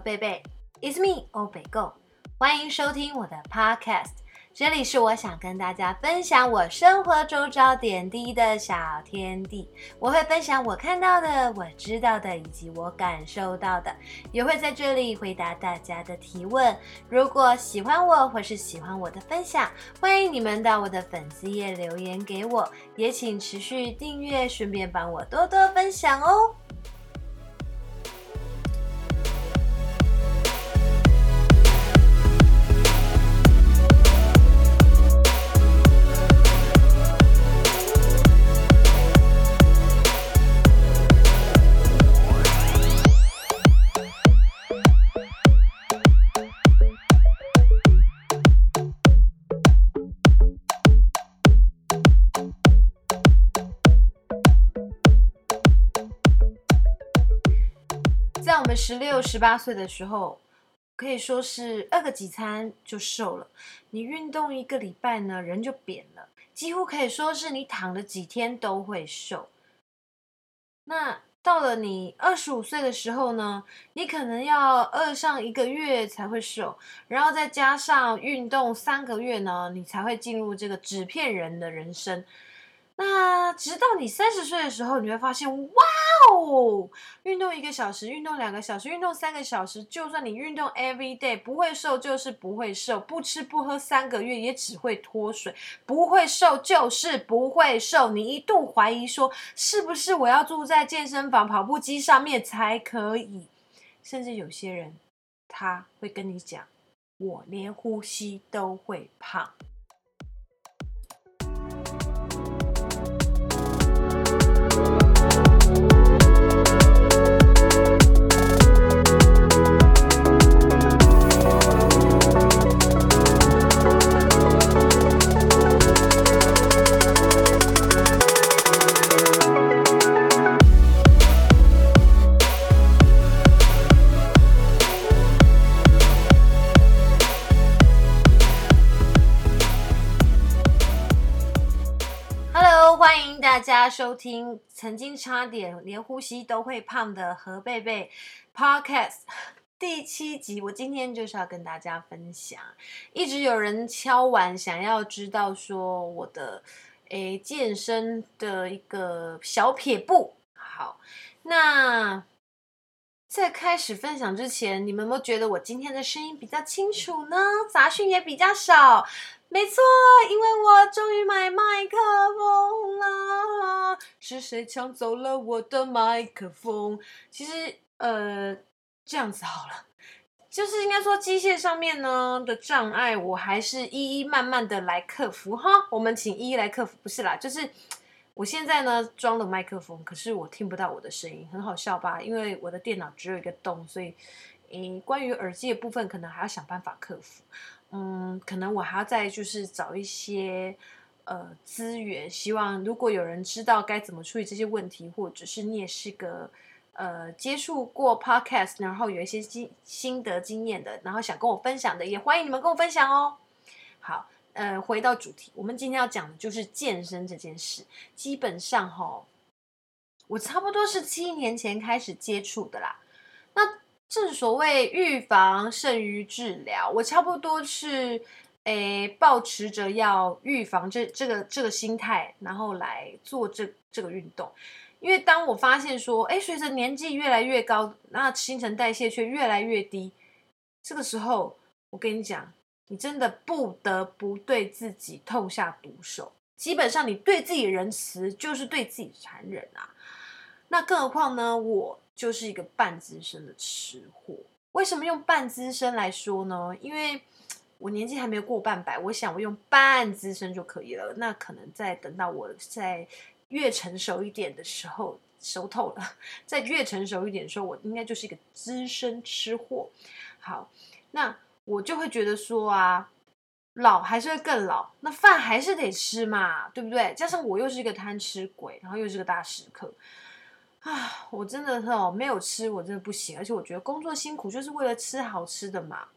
贝贝，It's me，欧北共，欢迎收听我的 Podcast。这里是我想跟大家分享我生活周遭点滴的小天地。我会分享我看到的、我知道的以及我感受到的，也会在这里回答大家的提问。如果喜欢我或是喜欢我的分享，欢迎你们到我的粉丝页留言给我，也请持续订阅，顺便帮我多多分享哦。我们十六、十八岁的时候，可以说是饿个几餐就瘦了。你运动一个礼拜呢，人就扁了，几乎可以说是你躺了几天都会瘦。那到了你二十五岁的时候呢，你可能要饿上一个月才会瘦，然后再加上运动三个月呢，你才会进入这个纸片人的人生。那直到你三十岁的时候，你会发现，哇哦，运动一个小时，运动两个小时，运动三个小时，就算你运动 every day，不会瘦就是不会瘦，不吃不喝三个月也只会脱水，不会瘦就是不会瘦。你一度怀疑说，是不是我要住在健身房跑步机上面才可以？甚至有些人他会跟你讲，我连呼吸都会胖。大家收听曾经差点连呼吸都会胖的何贝贝 Podcast 第七集，我今天就是要跟大家分享。一直有人敲完，想要知道说我的诶健身的一个小撇步。好，那在开始分享之前，你们有没有觉得我今天的声音比较清楚呢？杂讯也比较少。没错，因为我终于买麦克风了。是谁抢走了我的麦克风？其实，呃，这样子好了，就是应该说机械上面呢的障碍，我还是一一慢慢的来克服哈。我们请一一来克服，不是啦，就是我现在呢装了麦克风，可是我听不到我的声音，很好笑吧？因为我的电脑只有一个洞，所以，诶，关于耳机的部分，可能还要想办法克服。嗯，可能我还要再就是找一些呃资源，希望如果有人知道该怎么处理这些问题，或者是你也是个呃接触过 podcast，然后有一些经心得经验的，然后想跟我分享的，也欢迎你们跟我分享哦。好，呃，回到主题，我们今天要讲的就是健身这件事。基本上哈，我差不多是七年前开始接触的啦。那正所谓预防胜于治疗，我差不多是诶，抱持着要预防这这个这个心态，然后来做这这个运动。因为当我发现说，诶，随着年纪越来越高，那新陈代谢却越来越低，这个时候，我跟你讲，你真的不得不对自己痛下毒手。基本上，你对自己仁慈，就是对自己残忍啊。那更何况呢？我。就是一个半资深的吃货。为什么用半资深来说呢？因为我年纪还没有过半百，我想我用半资深就可以了。那可能再等到我再越成熟一点的时候，熟透了，再越成熟一点的时候，我应该就是一个资深吃货。好，那我就会觉得说啊，老还是会更老，那饭还是得吃嘛，对不对？加上我又是一个贪吃鬼，然后又是个大食客。啊，我真的哦，没有吃我真的不行，而且我觉得工作辛苦就是为了吃好吃的嘛。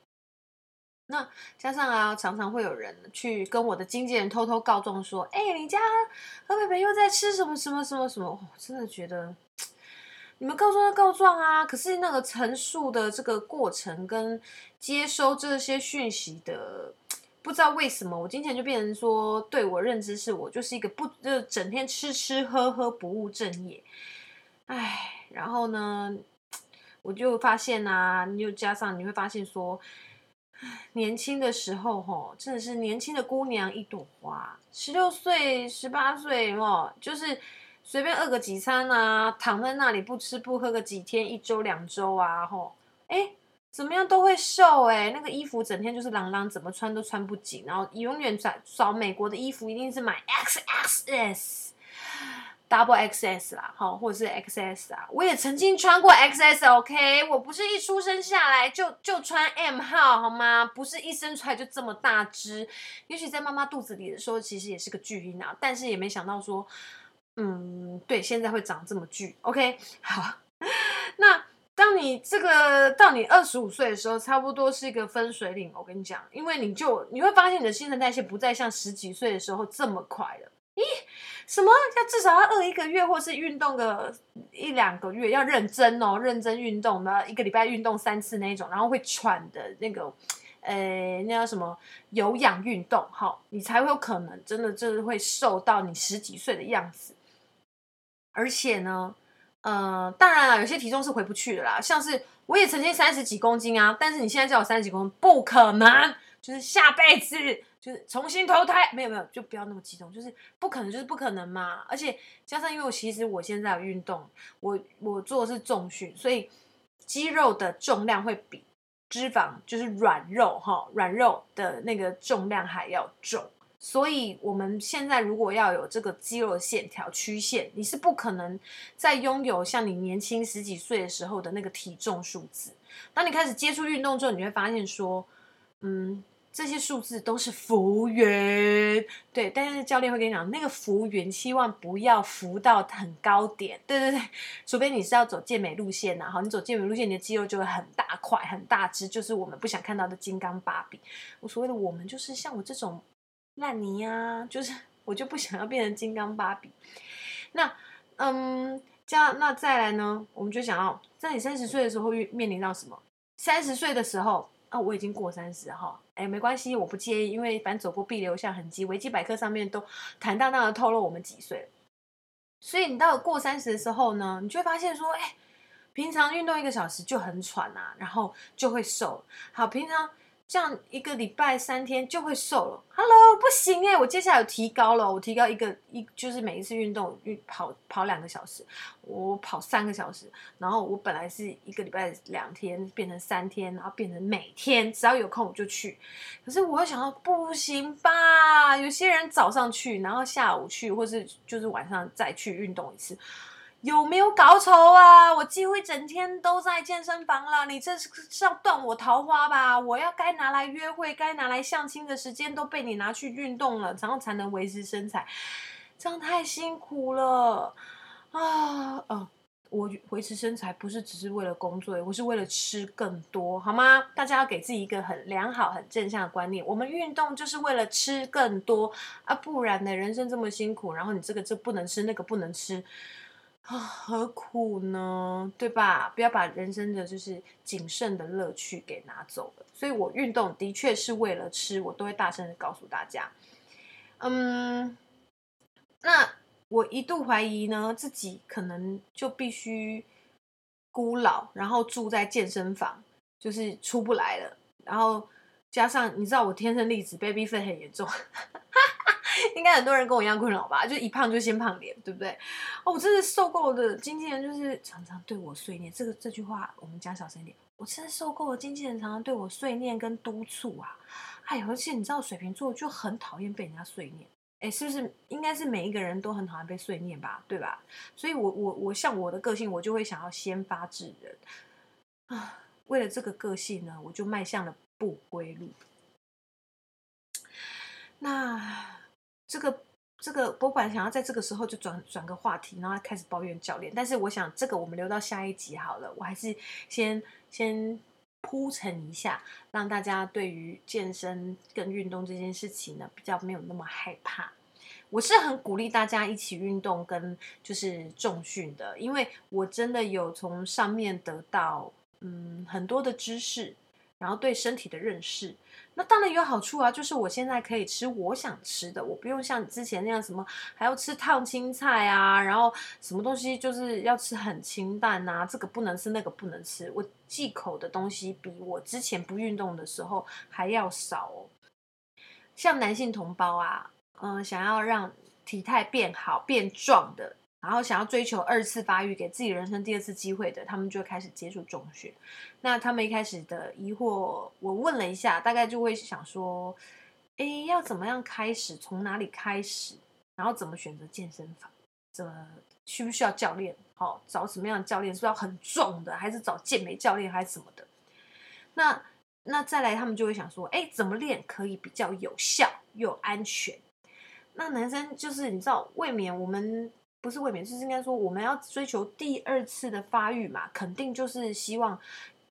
那加上啊，常常会有人去跟我的经纪人偷偷告状说：“哎，你家何北北又在吃什么什么什么什么？”我真的觉得你们告状就告状啊，可是那个陈述的这个过程跟接收这些讯息的，不知道为什么，我今天就变成说，对我认知是我就是一个不就整天吃吃喝喝不务正业，哎，然后呢，我就发现啊，你又加上你会发现说。年轻的时候，吼，真的是年轻的姑娘一朵花。十六岁、十八岁，哦，就是随便饿个几餐啊，躺在那里不吃不喝个几天、一周、两周啊，吼，哎，怎么样都会瘦，哎，那个衣服整天就是朗朗，怎么穿都穿不紧，然后永远找找美国的衣服，一定是买 XXS。Double XS 啦，哈，或者是 XS 啊，我也曾经穿过 XS，OK，我不是一出生下来就就穿 M 号，好吗？不是一生出来就这么大只，也许在妈妈肚子里的时候，其实也是个巨婴啊，但是也没想到说，嗯，对，现在会长这么巨，OK，好，那当你这个到你二十五岁的时候，差不多是一个分水岭，我跟你讲，因为你就你会发现你的新陈代谢不再像十几岁的时候这么快了。咦，什么？要至少要饿一个月，或是运动个一两个月，要认真哦，认真运动的，一个礼拜运动三次那种，然后会喘的那个，呃，那叫什么有氧运动，哈，你才会有可能真的就是会瘦到你十几岁的样子。而且呢，呃，当然了，有些体重是回不去的啦，像是我也曾经三十几公斤啊，但是你现在叫我三十几公斤，不可能，就是下辈子。就是重新投胎，没有没有，就不要那么激动，就是不可能，就是不可能嘛。而且加上，因为我其实我现在有运动，我我做的是重训，所以肌肉的重量会比脂肪，就是软肉哈，软肉的那个重量还要重。所以我们现在如果要有这个肌肉线条曲线，你是不可能再拥有像你年轻十几岁的时候的那个体重数字。当你开始接触运动之后，你会发现说，嗯。这些数字都是浮云，对，但是教练会跟你讲，那个浮云希望不要浮到很高点，对对对，除非你是要走健美路线然后，你走健美路线，你的肌肉就会很大块、很大只，就是我们不想看到的金刚芭比。我所谓的我们，就是像我这种烂泥啊，就是我就不想要变成金刚芭比。那，嗯，这样，那再来呢，我们就想要在你三十岁的时候会面临到什么？三十岁的时候。啊，我已经过三十哈，哎，没关系，我不介意，因为反正走过必留下痕迹。维基百科上面都坦荡荡的透露我们几岁，所以你到了过三十的时候呢，你就会发现说，哎，平常运动一个小时就很喘啊，然后就会瘦。好，平常。这样一个礼拜三天就会瘦了。Hello，不行哎，我接下来有提高了，我提高一个一就是每一次运动运跑跑两个小时，我跑三个小时，然后我本来是一个礼拜两天变成三天，然后变成每天只要有空我就去。可是我又想到不行吧，有些人早上去，然后下午去，或是就是晚上再去运动一次。有没有搞错啊？我几乎整天都在健身房了，你这是是要断我桃花吧？我要该拿来约会、该拿来相亲的时间都被你拿去运动了，然后才能维持身材，这样太辛苦了啊！哦，我维持身材不是只是为了工作，我是为了吃更多，好吗？大家要给自己一个很良好、很正向的观念，我们运动就是为了吃更多啊，不然呢，人生这么辛苦，然后你这个这不能吃，那个不能吃。何苦呢？对吧？不要把人生的就是仅剩的乐趣给拿走了。所以我运动的确是为了吃，我都会大声的告诉大家。嗯，那我一度怀疑呢，自己可能就必须孤老，然后住在健身房，就是出不来了。然后加上你知道我天生丽质，baby 粉很严重。应该很多人跟我一样困扰吧，就一胖就先胖脸，对不对？哦，我真的受够了，经纪人就是常常对我碎念，这个这句话我们讲小声一点。我真的受够了，经纪人常常对我碎念跟督促啊！哎，而且你知道，水瓶座就很讨厌被人家碎念，哎，是不是？应该是每一个人都很讨厌被碎念吧，对吧？所以我我我像我的个性，我就会想要先发制人啊。为了这个个性呢，我就迈向了不归路。那。这个这个，我本来想要在这个时候就转转个话题，然后开始抱怨教练。但是我想，这个我们留到下一集好了。我还是先先铺陈一下，让大家对于健身跟运动这件事情呢，比较没有那么害怕。我是很鼓励大家一起运动跟就是重训的，因为我真的有从上面得到嗯很多的知识，然后对身体的认识。那当然有好处啊，就是我现在可以吃我想吃的，我不用像之前那样什么还要吃烫青菜啊，然后什么东西就是要吃很清淡啊，这个不能吃，那个不能吃。我忌口的东西比我之前不运动的时候还要少哦。像男性同胞啊。嗯，想要让体态变好、变壮的，然后想要追求二次发育，给自己人生第二次机会的，他们就开始接触重训。那他们一开始的疑惑，我问了一下，大概就会想说：诶，要怎么样开始？从哪里开始？然后怎么选择健身房？怎么需不需要教练？好，找什么样的教练？是不是要很壮的，还是找健美教练，还是什么的？那那再来，他们就会想说：诶，怎么练可以比较有效又安全？那男生就是你知道，未免我们不是未免，是应该说我们要追求第二次的发育嘛，肯定就是希望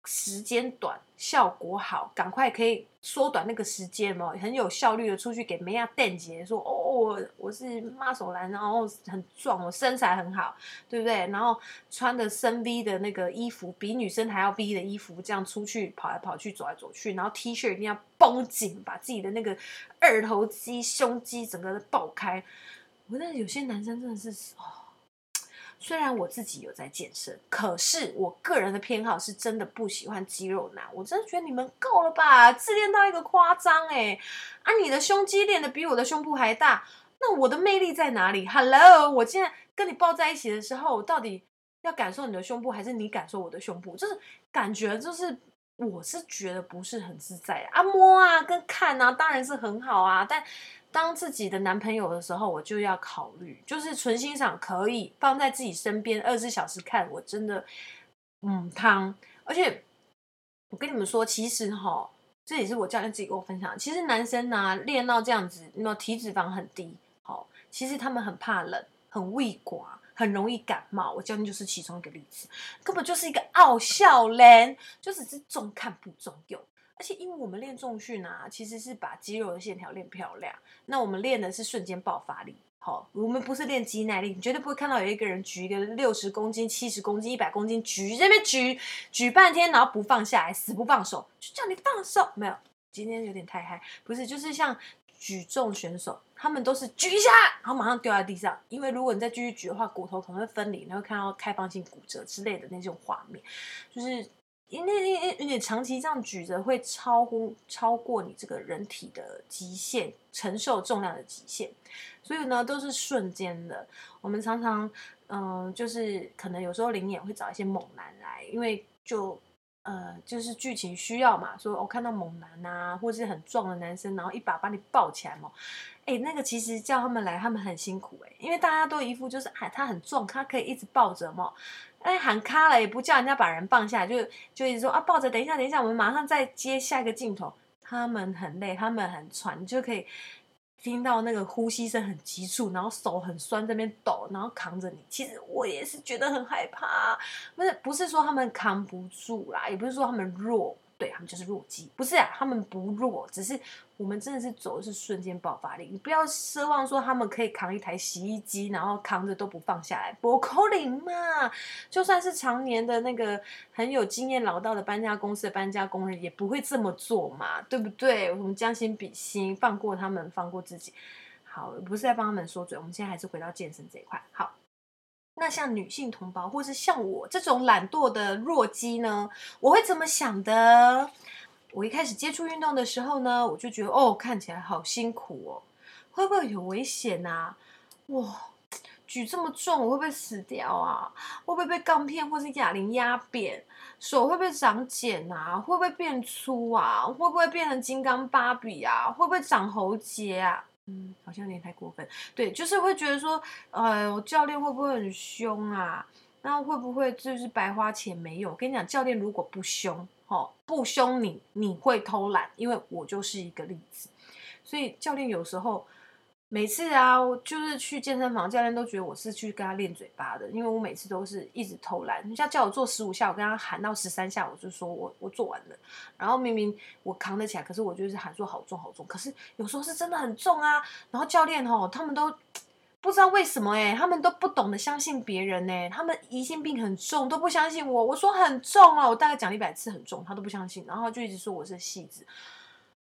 时间短，效果好，赶快可以缩短那个时间嘛，很有效率的出去给梅亚电击，说哦，我我是 muscle 男，然后很壮，我身材很好，对不对？然后穿的深 V 的那个衣服，比女生还要 V 的衣服，这样出去跑来跑去，走来走去，然后 T 恤一定要绷紧，把自己的那个二头肌、胸肌整个都爆开。我觉得有些男生真的是哦。虽然我自己有在健身，可是我个人的偏好是真的不喜欢肌肉男。我真的觉得你们够了吧，自恋到一个夸张哎！啊，你的胸肌练得比我的胸部还大，那我的魅力在哪里？Hello，我现在跟你抱在一起的时候，我到底要感受你的胸部，还是你感受我的胸部？就是感觉，就是我是觉得不是很自在啊，摸啊跟看啊，当然是很好啊，但。当自己的男朋友的时候，我就要考虑，就是纯欣赏可以放在自己身边二十四小时看，我真的，嗯，汤。而且我跟你们说，其实哈，这也是我教练自己跟我分享，其实男生呢、啊、练到这样子，那体脂肪很低，好，其实他们很怕冷，很畏寡，很容易感冒。我教练就是其中一个例子，根本就是一个傲笑脸，就只是重看不重用。而且，因为我们练重训啊，其实是把肌肉的线条练漂亮。那我们练的是瞬间爆发力，好，我们不是练肌耐力。你绝对不会看到有一个人举一个六十公斤、七十公斤、一百公斤举这边举举半天，然后不放下来，死不放手，就叫你放手。没有，今天有点太嗨，不是，就是像举重选手，他们都是举一下，然后马上掉在地上，因为如果你再继续举的话，骨头可能会分离，你会看到开放性骨折之类的那种画面，就是。因为因为你长期这样举着，会超乎超过你这个人体的极限承受重量的极限，所以呢，都是瞬间的。我们常常嗯、就是可能有时候灵眼会找一些猛男来，因为就呃，就是剧情需要嘛，说我、看到猛男啊，或是很壮的男生，然后一把把你抱起来嘛。哎，那个其实叫他们来，他们很辛苦哎，因为大家都一副就是哎，他很壮，他可以一直抱着嘛。哎，喊卡了也不叫人家把人放下，就就一直说啊，抱着，等一下，等一下，我们马上再接下一个镜头。他们很累，他们很喘，你就可以听到那个呼吸声很急促，然后手很酸，这边抖，然后扛着你。其实我也是觉得很害怕，不是不是说他们扛不住啦，也不是说他们弱。对，他们就是弱鸡，不是啊，他们不弱，只是我们真的是走的是瞬间爆发力。你不要奢望说他们可以扛一台洗衣机，然后扛着都不放下来，不可能嘛！就算是常年的那个很有经验老道的搬家公司的搬家工人，也不会这么做嘛，对不对？我们将心比心，放过他们，放过自己。好，不是在帮他们说嘴，我们现在还是回到健身这一块。好。那像女性同胞，或是像我这种懒惰的弱鸡呢？我会怎么想的？我一开始接触运动的时候呢，我就觉得哦，看起来好辛苦哦，会不会有危险啊？哇，举这么重，我会不会死掉啊？会不会被杠片或是哑铃压扁？手会不会长茧啊？会不会变粗啊？会不会变成金刚芭比啊？会不会长喉结啊？嗯，好像有点太过分。对，就是会觉得说，呃，我，教练会不会很凶啊？那会不会就是白花钱没有？我跟你讲，教练如果不凶，哦，不凶你，你会偷懒，因为我就是一个例子。所以教练有时候每次啊，就是去健身房，教练都觉得我是去跟他练嘴巴的，因为我每次都是一直偷懒。人家叫我做十五下，我跟他喊到十三下，我就说我我做完了。然后明明我扛得起来，可是我就是喊说好重好重。可是有时候是真的很重啊。然后教练吼，他们都不知道为什么哎、他们都不懂得相信别人哎、欸，他们疑心病很重，都不相信我。我说很重啊，我大概讲一百次很重，他都不相信，然后就一直说我是戏子。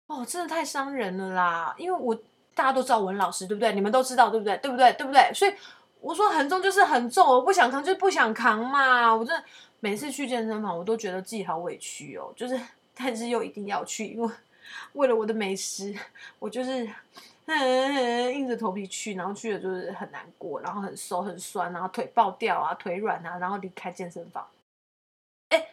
哦，真的太伤人了啦，因为我。大家都知道文老师，对不对？你们都知道，对不对？对不对？对不对？所以我说很重就是很重，我不想扛就是不想扛嘛。我真的每次去健身房，我都觉得自己好委屈哦。就是，但是又一定要去，因为为了我的美食，我就是硬着头皮去，然后去了就是很难过，然后很瘦很酸，然后腿爆掉啊，腿软啊，然后离开健身房。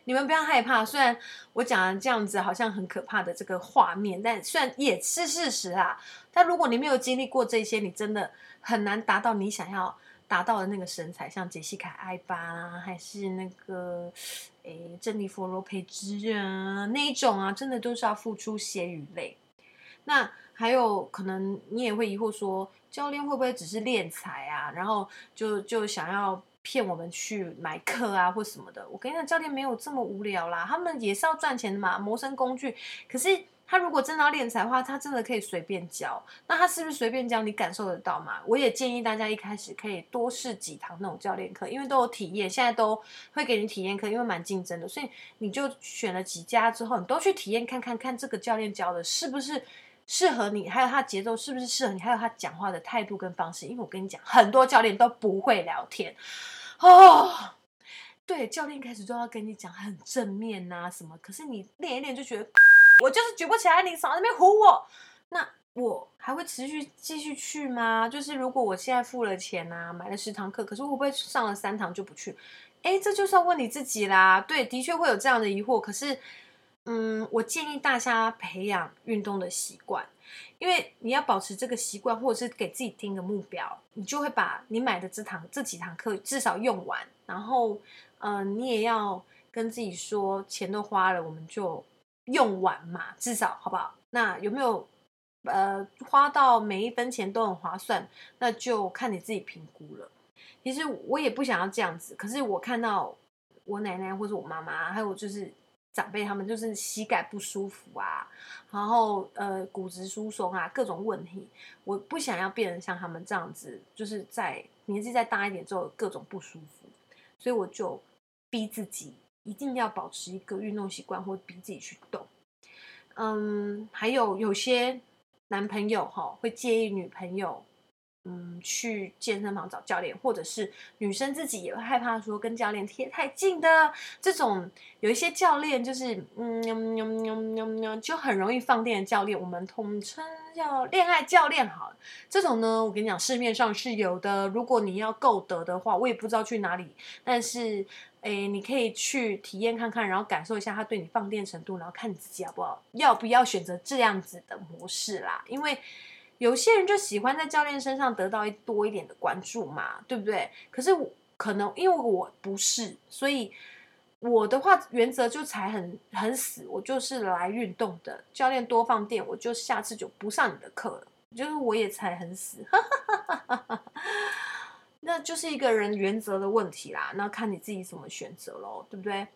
你们不要害怕，虽然我讲的这样子好像很可怕的这个画面，但虽然也是事实啊。但如果你没有经历过这些，你真的很难达到你想要达到的那个身材，像杰西卡艾巴啊，还是那个诶珍妮佛罗培兹啊那一种啊，真的都是要付出血与泪。那还有可能你也会疑惑说，教练会不会只是练才啊？然后就就想要。骗我们去买课啊，或什么的。我跟你讲，教练没有这么无聊啦，他们也是要赚钱的嘛，谋生工具。可是他如果真的要练才的话，他真的可以随便教。那他是不是随便教？你感受得到吗？我也建议大家一开始可以多试几堂那种教练课，因为都有体验，现在都会给你体验课，因为蛮竞争的，所以你就选了几家之后，你都去体验看看看这个教练教的是不是适合你，还有他节奏是不是适合你，还有他讲话的态度跟方式。因为我跟你讲，很多教练都不会聊天。哦，对，教练开始都要跟你讲很正面呐什么，可是你练一练就觉得我就是举不起来，你少在那边唬我，那我还会持续继续去吗？就是如果我现在付了钱啊，买了十堂课，可是我会不会上了三堂就不去？哎，这就是要问你自己啦。对，的确会有这样的疑惑，可是，嗯，我建议大家培养运动的习惯。因为你要保持这个习惯，或者是给自己定个目标，你就会把你买的这堂这几堂课至少用完。然后，嗯、呃，你也要跟自己说，钱都花了，我们就用完嘛，至少好不好？那有没有呃花到每一分钱都很划算？那就看你自己评估了。其实我也不想要这样子，可是我看到我奶奶或者我妈妈，还有就是。长辈他们就是膝盖不舒服啊，然后呃骨质疏松啊，各种问题。我不想要变成像他们这样子，就是在年纪再大一点之后各种不舒服，所以我就逼自己一定要保持一个运动习惯，或逼自己去动。嗯，还有有些男朋友哈会介意女朋友。嗯，去健身房找教练，或者是女生自己也会害怕说跟教练贴太近的这种，有一些教练就是嗯，就很容易放电的教练，我们统称叫恋爱教练。好了，这种呢，我跟你讲，市面上是有的。如果你要购得的话，我也不知道去哪里，但是诶，你可以去体验看看，然后感受一下他对你放电程度，然后看你自己好不好，要不要选择这样子的模式啦，因为。有些人就喜欢在教练身上得到一多一点的关注嘛，对不对？可是可能因为我不是，所以我的话原则就才很很死，我就是来运动的。教练多放电，我就下次就不上你的课了。就是我也才很死，那就是一个人原则的问题啦。那看你自己怎么选择咯，对不对？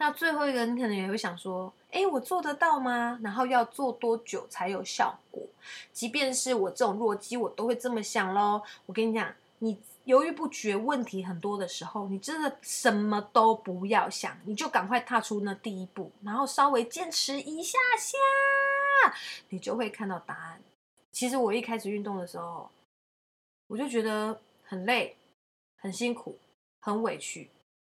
那最后一个，你可能也会想说，哎，我做得到吗？然后要做多久才有效果？即便是我这种弱鸡，我都会这么想咯。我跟你讲，你犹豫不决、问题很多的时候，你真的什么都不要想，你就赶快踏出那第一步，然后稍微坚持一下下，你就会看到答案。其实我一开始运动的时候，我就觉得很累、很辛苦、很委屈，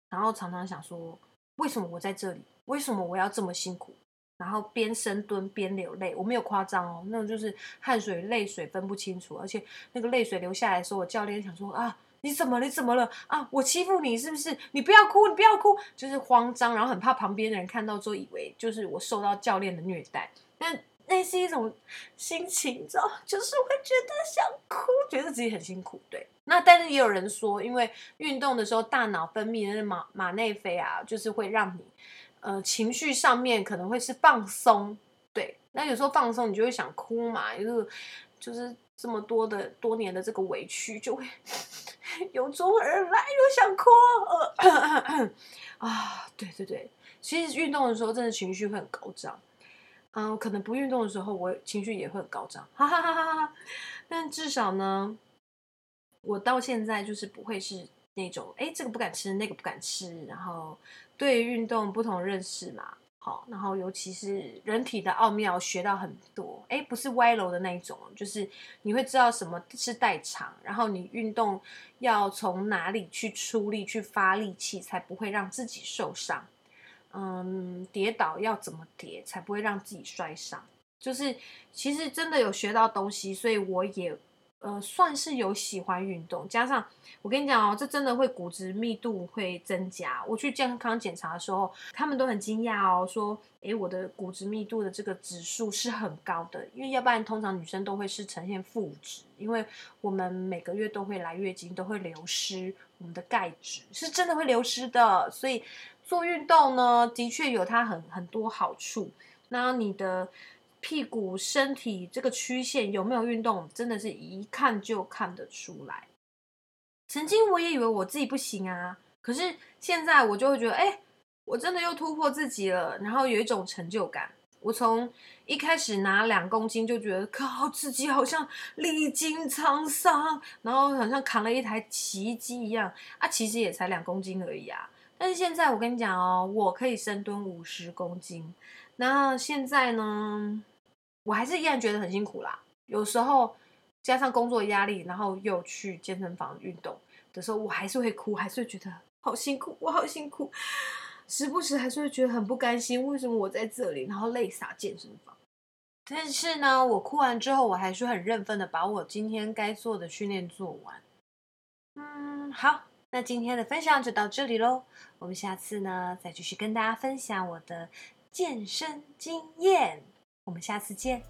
然后常常想说。为什么我在这里？为什么我要这么辛苦？然后边深蹲边流泪，我没有夸张哦，那种就是汗水、泪水分不清楚，而且那个泪水流下来的时候，我教练想说啊，你怎么？你怎么了？啊，我欺负你是不是？你不要哭，你不要哭，就是慌张，然后很怕旁边的人看到之后以为就是我受到教练的虐待。那那是一种心情，你知道，就是会觉得想哭，觉得自己很辛苦，对。那但是也有人说，因为运动的时候大脑分泌的马马内啡啊，就是会让你呃情绪上面可能会是放松，对。那有时候放松，你就会想哭嘛，就是就是这么多的多年的这个委屈，就会 由衷而来，又想哭。呃、啊，对对对，其实运动的时候真的情绪会很高涨。嗯，可能不运动的时候，我情绪也会很高涨，哈哈哈哈哈。但至少呢，我到现在就是不会是那种，哎，这个不敢吃，那个不敢吃，然后对运动不同认识嘛，好，然后尤其是人体的奥妙学到很多，哎，不是歪楼的那一种，就是你会知道什么是代偿，然后你运动要从哪里去出力，去发力气，才不会让自己受伤。嗯，跌倒要怎么跌才不会让自己摔伤？就是其实真的有学到东西，所以我也呃算是有喜欢运动。加上我跟你讲哦，这真的会骨质密度会增加。我去健康检查的时候，他们都很惊讶哦，说诶，我的骨质密度的这个指数是很高的，因为要不然通常女生都会是呈现负值，因为我们每个月都会来月经，都会流失我们的钙质，是真的会流失的，所以。做运动呢，的确有它很很多好处。那你的屁股、身体这个曲线有没有运动，真的是一看就看得出来。曾经我也以为我自己不行啊，可是现在我就会觉得，哎，我真的又突破自己了，然后有一种成就感。我从一开始拿两公斤就觉得靠，自己好像历经沧桑，然后好像扛了一台奇迹一样啊，其实也才两公斤而已啊。但是现在我跟你讲哦，我可以深蹲五十公斤。那现在呢，我还是依然觉得很辛苦啦。有时候加上工作压力，然后又去健身房运动的时候，我还是会哭，还是会觉得好辛苦，我好辛苦。时不时还是会觉得很不甘心，为什么我在这里，然后泪洒健身房。但是呢，我哭完之后，我还是很认真的把我今天该做的训练做完。嗯，好。那今天的分享就到这里喽，我们下次呢再继续跟大家分享我的健身经验，我们下次见。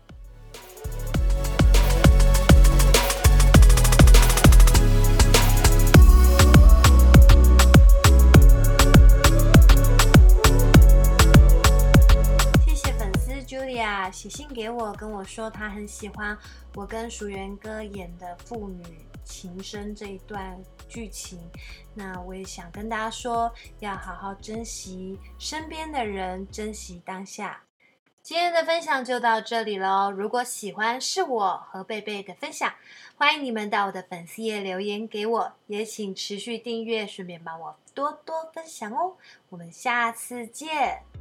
粉丝 Julia 写信给我，跟我说她很喜欢我跟淑媛哥演的父女情深这一段剧情，那我也想跟大家说，要好好珍惜身边的人，珍惜当下。今天的分享就到这里喽。如果喜欢是我和贝贝的分享，欢迎你们到我的粉丝页留言给我，也请持续订阅，顺便帮我多多分享哦。我们下次见。